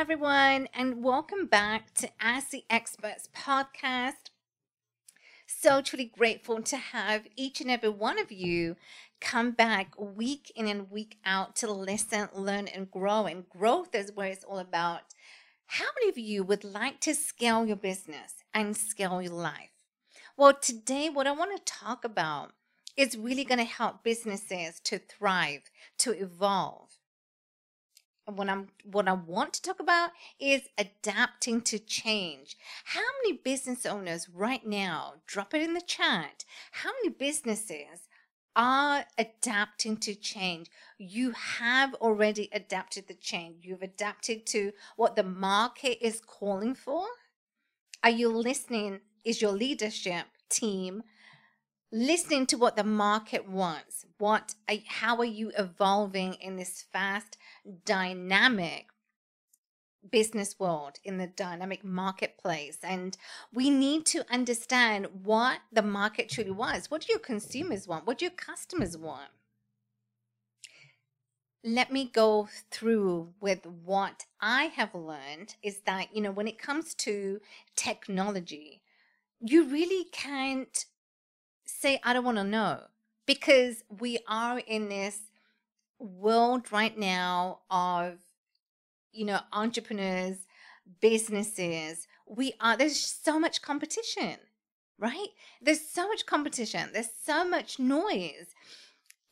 everyone, and welcome back to Ask the Experts podcast. So truly grateful to have each and every one of you come back week in and week out to listen, learn, and grow. And growth is where it's all about. How many of you would like to scale your business and scale your life? Well, today, what I want to talk about is really going to help businesses to thrive, to evolve what I'm what I want to talk about is adapting to change. How many business owners right now, drop it in the chat, how many businesses are adapting to change? You have already adapted the change. You've adapted to what the market is calling for. Are you listening? Is your leadership team listening to what the market wants? What how are you evolving in this fast dynamic business world in the dynamic marketplace and we need to understand what the market truly wants. What do your consumers want? What do your customers want? Let me go through with what i have learned is that you know when it comes to technology you really can't say i don't want to know because we are in this world right now of you know entrepreneurs businesses. We are there's so much competition right? There's so much competition. There's so much noise.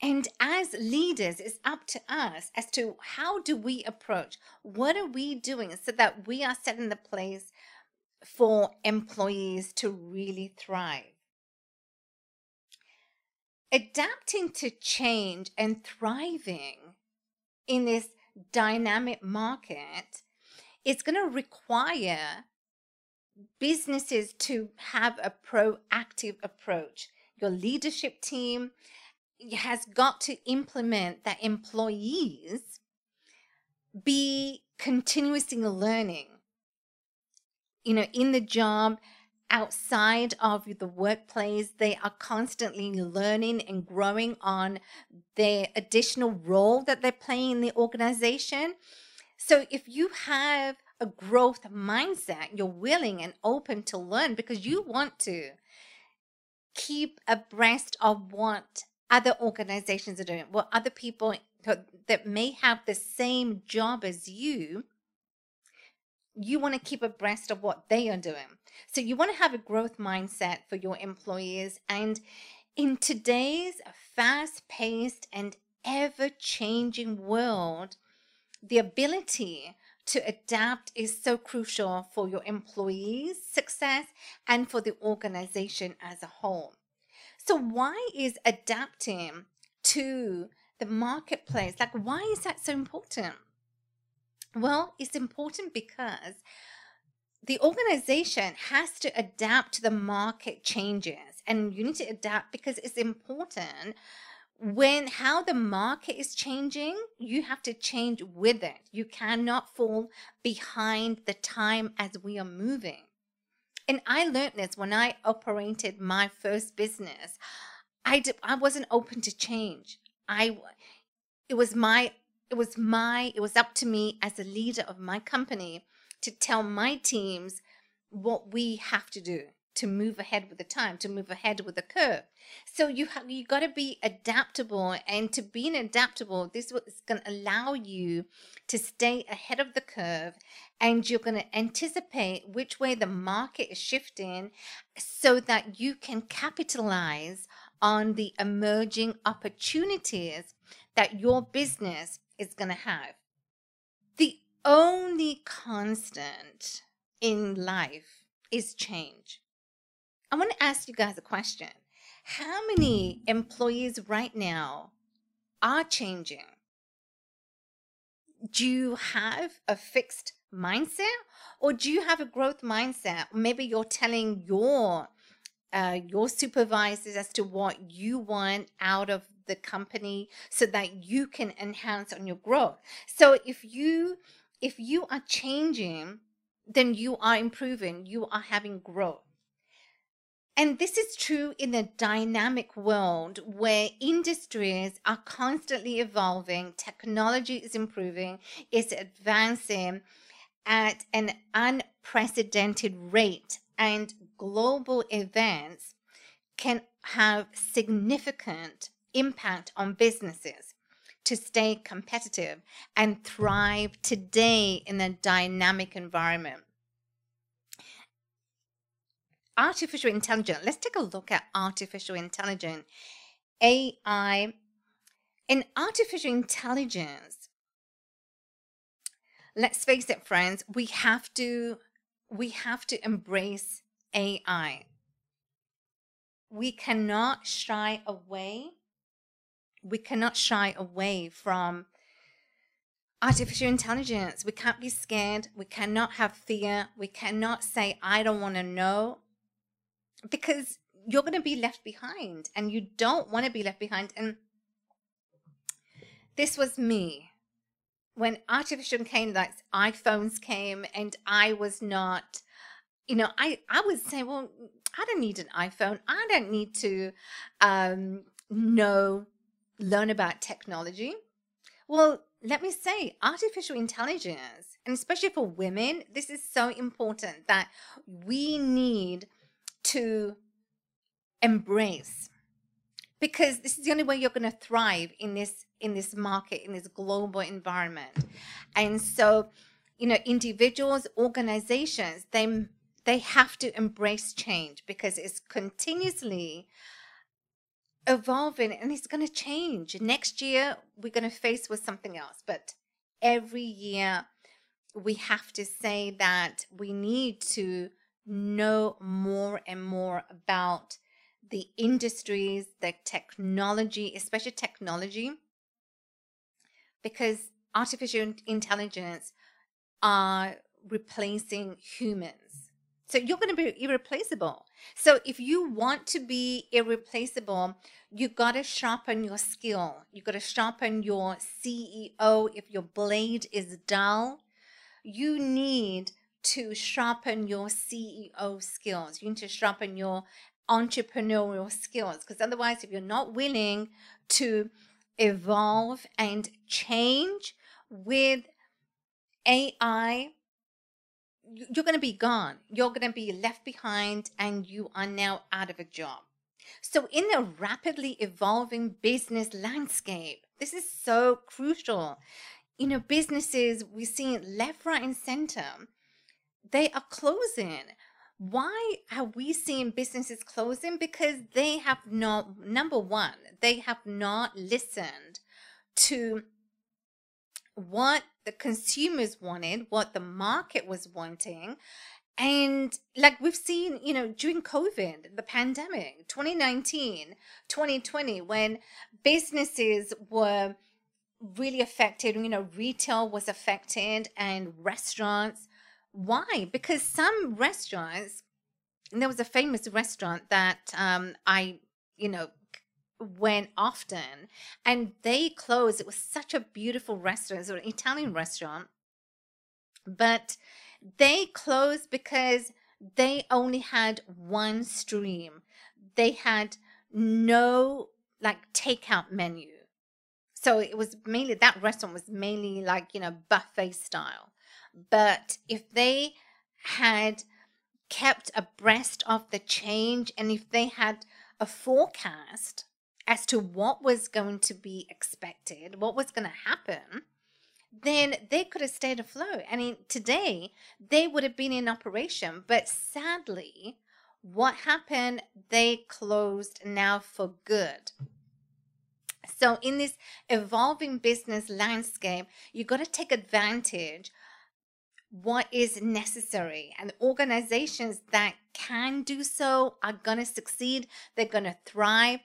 And as leaders it's up to us as to how do we approach what are we doing so that we are setting the place for employees to really thrive adapting to change and thriving in this dynamic market is going to require businesses to have a proactive approach. Your leadership team has got to implement that employees be continuously learning. You know, in the job, outside of the workplace. They are constantly learning and growing on their additional role that they're playing in the organization. So if you have a growth mindset, you're willing and open to learn because you want to keep abreast of what other organizations are doing, what other people that may have the same job as you you want to keep abreast of what they are doing. So you want to have a growth mindset for your employees. And in today's fast paced and ever changing world, the ability to adapt is so crucial for your employees' success and for the organization as a whole. So, why is adapting to the marketplace like, why is that so important? Well, it's important because the organization has to adapt to the market changes and you need to adapt because it's important. When how the market is changing you have to change with it. You cannot fall behind the time as we are moving. And i learned this when i operated my first business. I did, i wasn't open to change. I it was my it was my it was up to me as a leader of my company to tell my teams what we have to do to move ahead with the time to move ahead with the curve so you have you got to be adaptable and to being adaptable this is going to allow you to stay ahead of the curve and you're going to anticipate which way the market is shifting so that you can capitalize on the emerging opportunities that your business is going to have. Only constant in life is change. I want to ask you guys a question. How many employees right now are changing? Do you have a fixed mindset or do you have a growth mindset? Maybe you're telling your uh, your supervisors as to what you want out of the company so that you can enhance on your growth so if you if you are changing then you are improving you are having growth. And this is true in a dynamic world where industries are constantly evolving, technology is improving, it's advancing, at an unprecedented rate, and global events can have significant impact on businesses to stay competitive and thrive today in a dynamic environment. Artificial intelligence, let's take a look at artificial intelligence, AI. In artificial intelligence, let's face it, friends, we have to we have to embrace AI. We cannot shy away we cannot shy away from artificial intelligence. We can't be scared. We cannot have fear. We cannot say, I don't want to know, because you're going to be left behind and you don't want to be left behind. And this was me when artificial came, like iPhones came, and I was not, you know, I, I would say, well, I don't need an iPhone. I don't need to um, know learn about technology? Well, let me say, artificial intelligence, and especially for women, this is so important that we need to embrace because this is the only way you're going to thrive in this in this market in this global environment and so you know individuals organizations they they have to embrace change because it's continuously evolving and it's going to change. Next year, we're going to face with something else. But every year, we have to say that we need to know more and more about the industries, the technology, especially technology, because artificial intelligence are replacing humans. So you're going to be irreplaceable. So if you want to be irreplaceable, you got to sharpen your skill. You got to sharpen your CEO. If your blade is dull, you need to sharpen your CEO skills. You need to sharpen your entrepreneurial skills because otherwise, if you're not willing to evolve and change with AI, you're going to be gone. You're going to be left behind and you are now out of a job. So, in a rapidly evolving business landscape, this is so crucial. You know, businesses we're seeing left, right, and center, they are closing. Why are we seeing businesses closing? Because they have not, number one, they have not listened to what the consumers wanted, what the market was wanting, and like we've seen, you know, during COVID, the pandemic, 2019, 2020, when businesses were really affected, you know, retail was affected and restaurants. Why? Because some restaurants, there was a famous restaurant that um, I, you know, went often and they closed. It was such a beautiful restaurant. It was an Italian restaurant. But they closed because they only had one stream. They had no like takeout menu. So it was mainly that restaurant was mainly like, you know, buffet style. But if they had kept abreast of the change and if they had a forecast as to what was going to be expected, what was going to happen, then they could have stayed afloat. I mean, today they would have been in operation, but sadly, what happened? They closed now for good. So, in this evolving business landscape, you've got to take advantage what is necessary and organizations that can do so are going to succeed they're going to thrive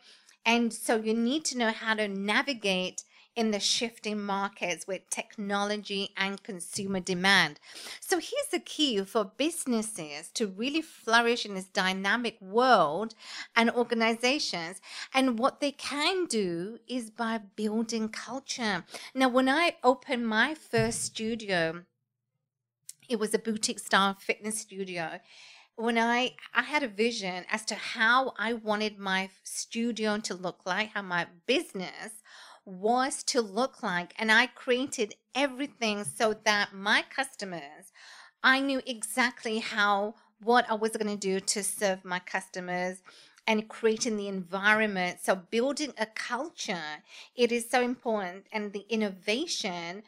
and so you need to know how to navigate in the shifting markets with technology and consumer demand. So here's the key for businesses to really flourish in this dynamic world and organizations. And what they can do is by building culture. Now, when I opened my first studio, it was a boutique style fitness studio when I I had a vision as to how I wanted my studio to look like, how my business was to look like. And I created everything so that my customers, I knew exactly how, what I was going to do to serve my customers and creating the environment. So, building a culture, it is so important. And the innovation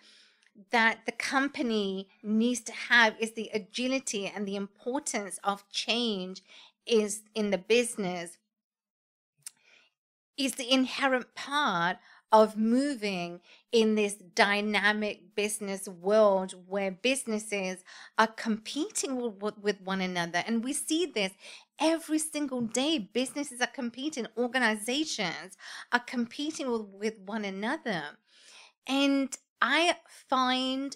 that the company needs to have is the agility and the importance of change is in the business is the inherent part of moving in this dynamic business world where businesses are competing with, one another. And we see this every single day. Businesses are competing, organizations are competing with one another. And I find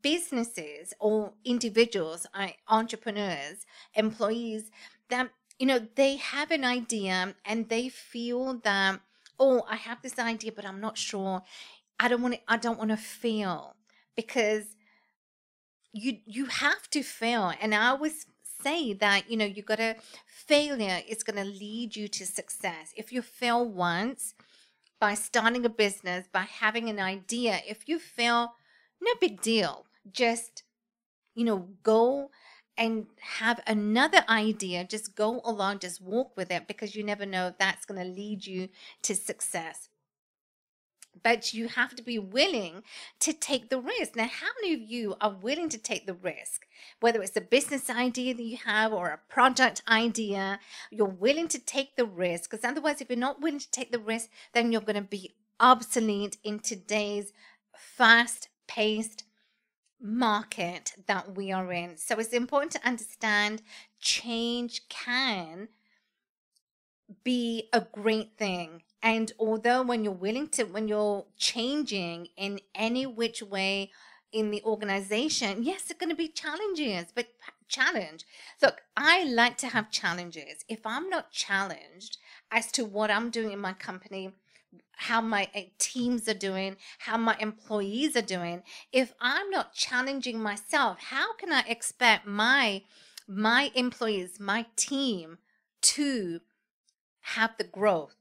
businesses or individuals, entrepreneurs, employees that you know they have an idea and they feel that oh I have this idea but I'm not sure. I don't want to I don't want to fail because you you have to fail. And I always say that you know you got to failure is going to lead you to success. If you fail once by starting a business, by having an idea. If you fail, no big deal. Just, you know, go and have another idea. Just go along, just walk with it because you never know if that's going to lead you to success but you have to be willing to take the risk. Now, how many of you are willing to take the risk? Whether it's a business idea that you have or a project idea, you're willing to take the risk. Because otherwise, if you're not willing to take the risk, then you're going to be obsolete in today's fast paced market that we are in. So it's important to understand change can be a great thing and although when you're willing to, when you're changing in any which way in the organization, yes, it's going to be challenges, but challenge. Look, I like to have challenges. If I'm not challenged as to what I'm doing in my company, how my eh, teams are doing, how my employees are doing, if I'm not challenging myself, how can I expect my my employees, my team to have the growth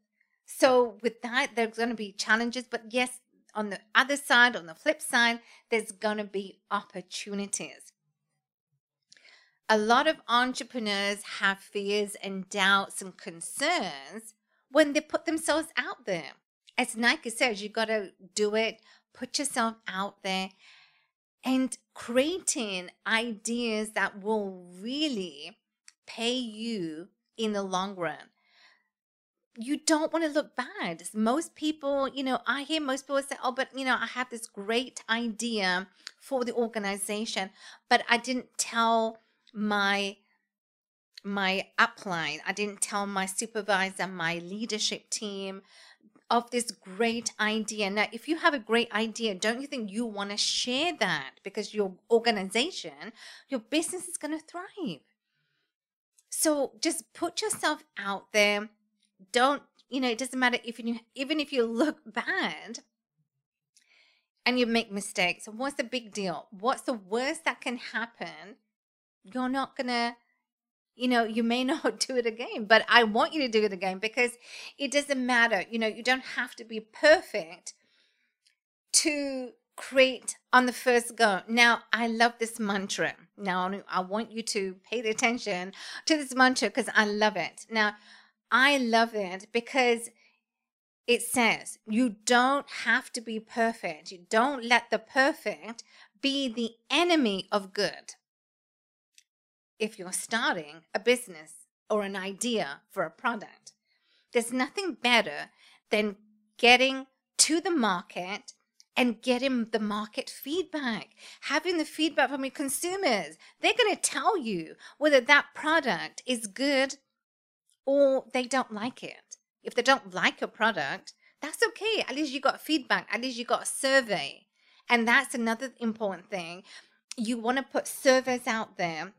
so with that, there's going to be challenges, but yes, on the other side, on the flip side, there's going to be opportunities. A lot of entrepreneurs have fears and doubts and concerns when they put themselves out there. As Nike says, you got to do it, put yourself out there, and creating ideas that will really pay you in the long run you don't want to look bad. Most people, you know, I hear most people say, oh, but, you know, I have this great idea for the organization, but I didn't tell my my upline. I didn't tell my supervisor my leadership team of this great idea. Now if you have a great idea don't you think you want to share that? Because your organization your business is going to thrive. So just put yourself out there don't you know it doesn't matter if you even if you look bad and you make mistakes what's the big deal? What's the worst that can happen? You're not gonna you know you may not do it again but i want you to do it again because it doesn't matter. You know you don't have to be perfect to create on the first go. Now i love this mantra. Now i want you to pay attention to this mantra because i love it. Now I love it because it says you don't have to be perfect. You don't let the perfect be the enemy of good. If you're starting a business or an idea for a product, there's nothing better than getting to the market and getting the market feedback, having the feedback from your consumers. They're going to tell you whether that product is good or they don't like it. If they don't like your product, that's okay. At least you got feedback, at least you got a survey. And that's another important thing. You want to put surveys out there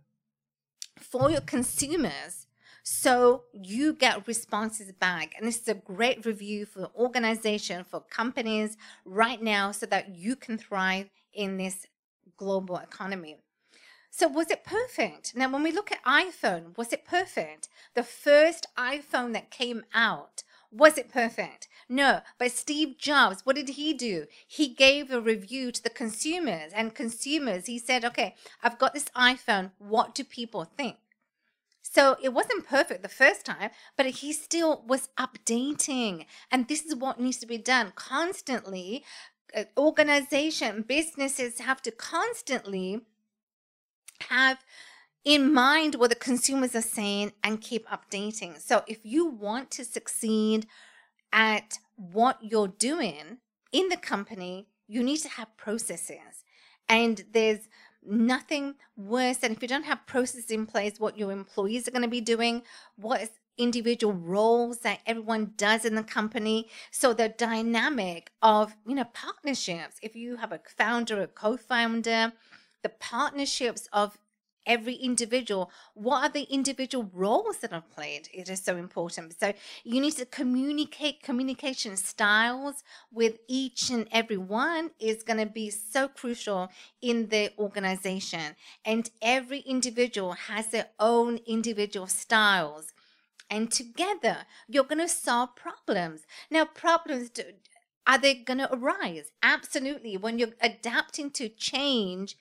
for your consumers so you get responses back. And this is a great review for organization, for companies right now so that you can thrive in this global economy. So was it perfect? Now, when we look at iPhone, was it perfect? The first iPhone that came out, Was it perfect? No. But Steve Jobs, what did he do? He gave a review to the consumers and consumers. He said, okay, I've got this iPhone. What do people think? So it wasn't perfect the first time, but he still was updating. And this is what needs to be done constantly. Uh, organization, businesses have to constantly have in mind what the consumers are saying and keep updating. So if you want to succeed at what you're doing in the company, you need to have processes. And there's nothing worse than if you don't have processes in place, what your employees are going to be doing, what individual roles that everyone does in the company. So the dynamic of, you know, partnerships, if you have a founder, a co-founder, the partnerships of every individual what are the individual roles that are played? It is so important. So you need to communicate communication styles with each and every one is going to be so crucial in the organization. And every individual has their own individual styles. And together you're going to solve problems. Now problems do, are they going to arise? Absolutely. When you're adapting to change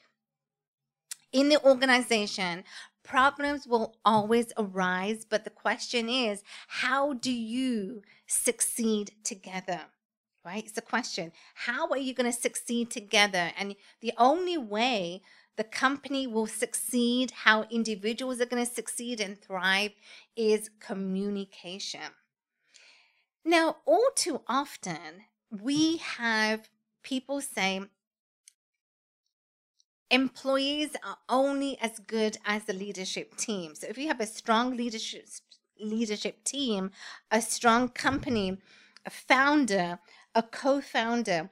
in the organization, problems will always arise. But the question is, how do you succeed together? Right? It's a question. How are you going to succeed together? And the only way the company will succeed, how individuals are going to succeed and thrive, is communication. Now, all too often, we have people say, employees are only as good as the leadership team. So if you have a strong leadership leadership team, a strong company, a founder, a co-founder,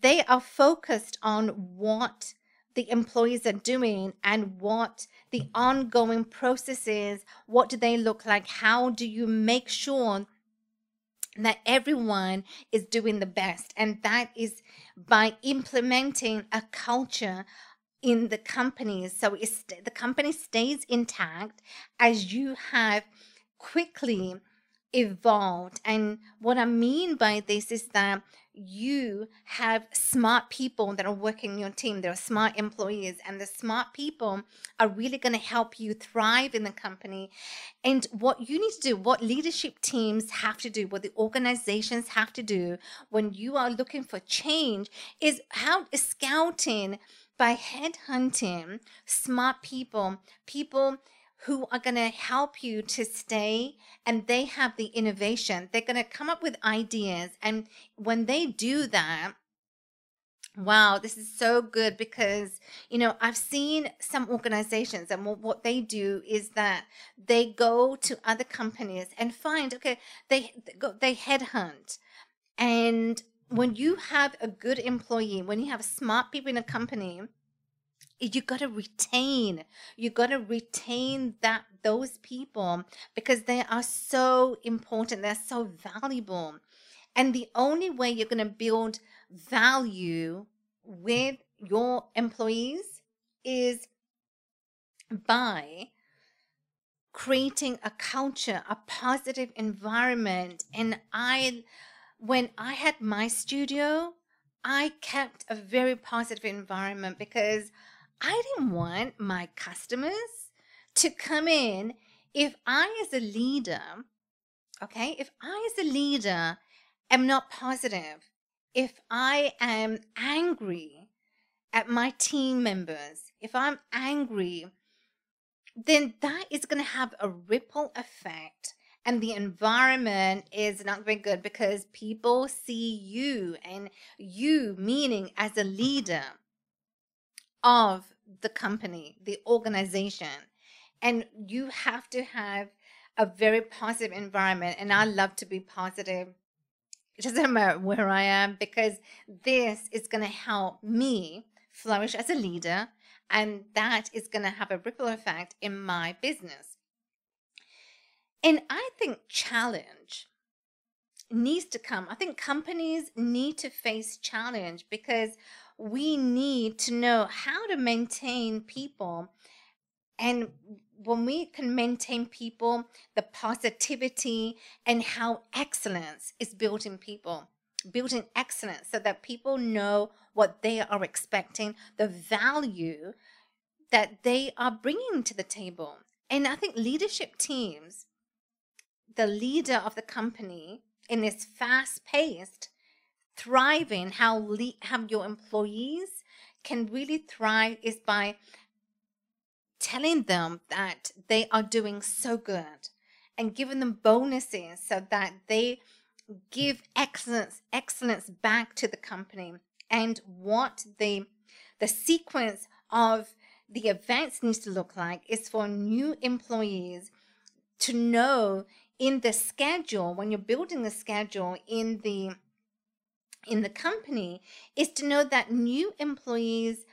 they are focused on what the employees are doing and what the ongoing processes what do they look like how do you make sure that everyone is doing the best and that is by implementing a culture in the companies so the company stays intact as you have quickly evolved. And what i mean by this is that you have smart people that are working your team. They're smart employees and the smart people are really going to help you thrive in the company. And what you need to do what leadership teams have to do what the organizations have to do when you are looking for change is how scouting by headhunting smart people, people who are going to help you to stay and they have the innovation. They're going to come up with ideas. And when they do that, Wow, this is so good because, you know, I've seen some organizations and what they do is that they go to other companies and find, okay, they they headhunt. And when you have a good employee, when you have smart people in a company, eh, you got to retain you got to retain that those people because they are so important they're so valuable. And the only way you're going to build value with your employees is by creating a culture a positive environment. And i when i had my studio i kept a very positive environment because I didn't want my customers to come in. If I, as a leader, okay, if I, as a leader, am not positive, if I am angry at my team members, if I'm angry, then that is going to have a ripple effect and the environment is not very good because people see you and you meaning as a leader of the company, the organization. And you have to have a very positive environment. And I love to be positive. It doesn't matter where I am because this is going to help me flourish as a leader. And that is going to have a ripple effect in my business. And I think challenge needs to come. I think companies need to face challenge because we need to know how to maintain people and when we can maintain people, the positivity and how excellence is built in people, building excellence so that people know what they are expecting, the value that they are bringing to the table. And I think leadership teams, the leader of the company in this fast paced, thriving, how, le- how your employees can really thrive is by telling them that they are doing so good and giving them bonuses so that they give excellence excellence back to the company and what the the sequence of the events needs to look like is for new employees to know in the schedule when you're building the schedule in the in the company is to know that new employees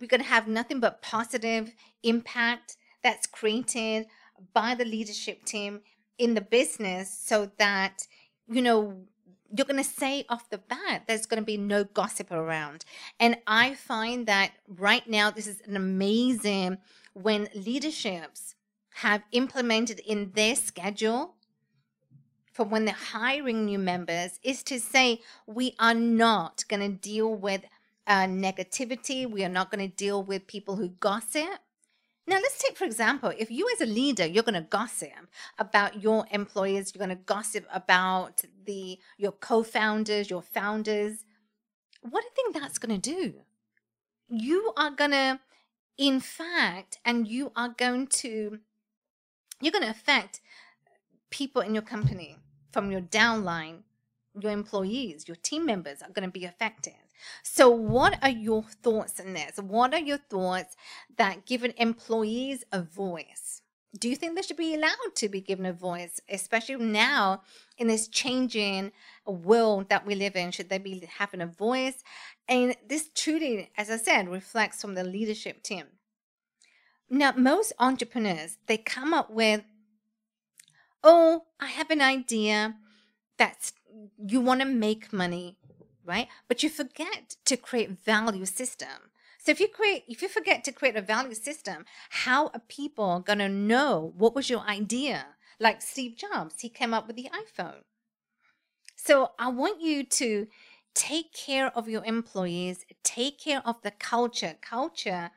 we're going to have nothing but positive impact that's created by the leadership team in the business so that you know you're going to say off the bat there's going to be no gossip around. And i find that right now this is an amazing when leaderships have implemented in their schedule for when they're hiring new members is to say we are not going to deal with uh, negativity we are not going to deal with people who gossip now, let's take, for example, if you as a leader, you're going to gossip about your employees, you're going to gossip about the your co-founders, your founders. What do you think that's going to do? You are going to, in fact, and you are going to, you're going to affect people in your company from your downline, your employees, your team members are going to be affected. So, what are your thoughts on this? What are your thoughts that given employees a voice? Do you think they should be allowed to be given a voice, especially now in this changing world that we live in? Should they be having a voice? And this truly, as I said, reflects from the leadership team. Now, most entrepreneurs, they come up with, oh, I have an idea that you want to make money right? But you forget to create value system. So if you create, if you forget to create a value system, how are people gonna know what was your idea? Like Steve Jobs, he came up with the iPhone. So I want you to take care of your employees, take care of the culture. Culture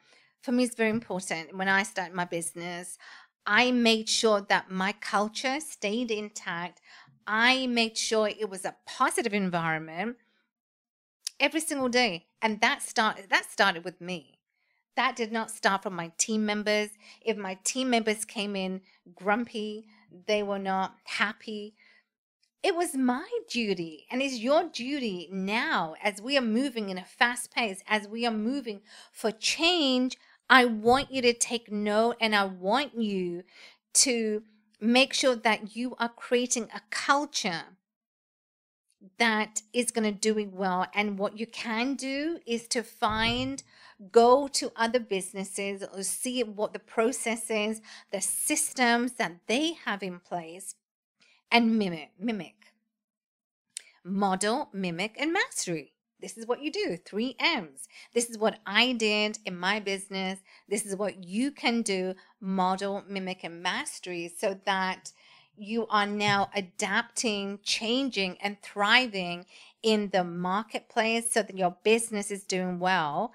for me is very important. When I started my business, I made sure that my culture stayed intact. I made sure it was a positive environment every single day. And that started that started with me. That did not start from my team members. If my team members came in grumpy, they were not happy. It was my duty, and it's your duty now as we are moving in a fast pace, as we are moving for change. I want you to take note and I want you to make sure that you are creating a culture that is going to do it well. And what you can do is to find, go to other businesses or see what the process is, the systems that they have in place, and mimic, mimic. Model, mimic, and mastery. This is what you do, three M's. This is what I did in my business. This is what you can do, model, mimic, and mastery, so that you are now adapting, changing, and thriving in the marketplace so that your business is doing well.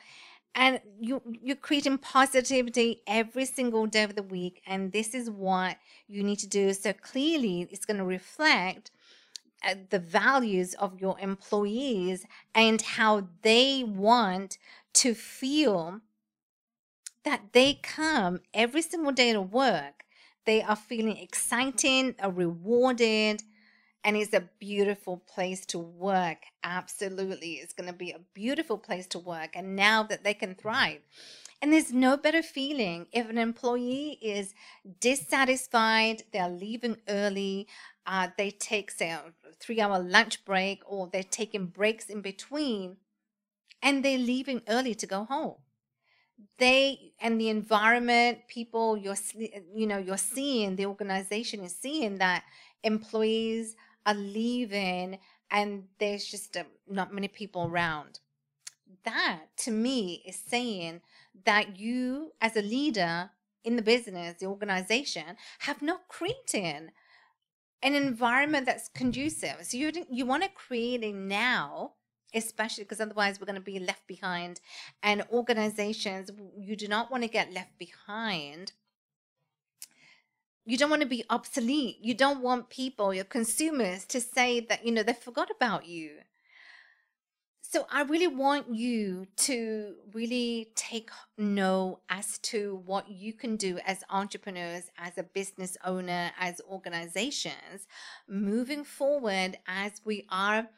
And you, you're creating positivity every single day of the week. And this is what you need to do. So clearly, it's going to reflect the values of your employees and how they want to feel that they come every single day to work they are feeling exciting, are uh, rewarded, and it's a beautiful place to work. Absolutely. It's going to be a beautiful place to work. And now that they can thrive. And there's no better feeling if an employee is dissatisfied, they're leaving early, uh, they take, say, a three hour lunch break, or they're taking breaks in between, and they're leaving early to go home. They and the environment people you're you know you're seeing the organization is seeing that employees are leaving and there's just um, not many people around. That to me is saying that you as a leader in the business, the organization, have not created an environment that's conducive. So you you want to create it now, especially because otherwise we're going to be left behind. And organizations, you do not want to get left behind. You don't want to be obsolete. You don't want people, your consumers, to say that you know they forgot about you so I really want you to really take note as to what you can do as entrepreneurs, as a business owner, as organizations moving forward as we are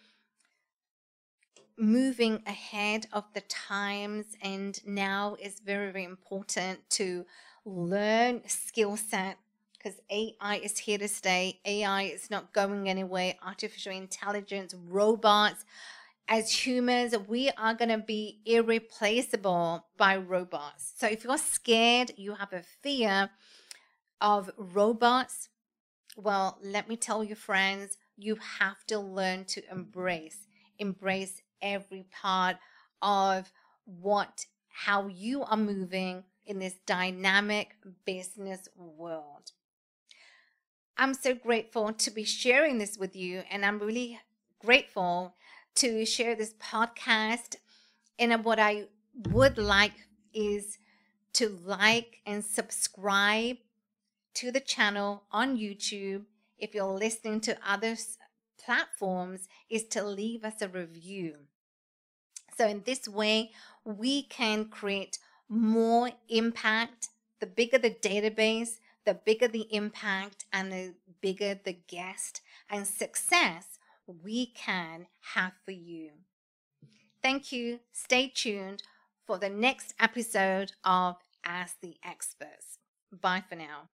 moving ahead of the times and now is very very important to learn skill set because AI is here to stay. AI is not going anywhere. Artificial intelligence, robots, as humans, we are going to be irreplaceable by robots. So if you're scared, you have a fear of robots, well, let me tell you, friends, you have to learn to embrace, embrace every part of what, how you are moving in this dynamic business world. I'm so grateful to be sharing this with you, and I'm really grateful to share this podcast. And uh, what I would like is to like and subscribe to the channel on YouTube. If you're listening to other platforms, is to leave us a review. So, in this way, we can create more impact. The bigger the database, the bigger the impact, and the bigger the guest and success we can have for you. Thank you. Stay tuned for the next episode of Ask the Experts. Bye for now.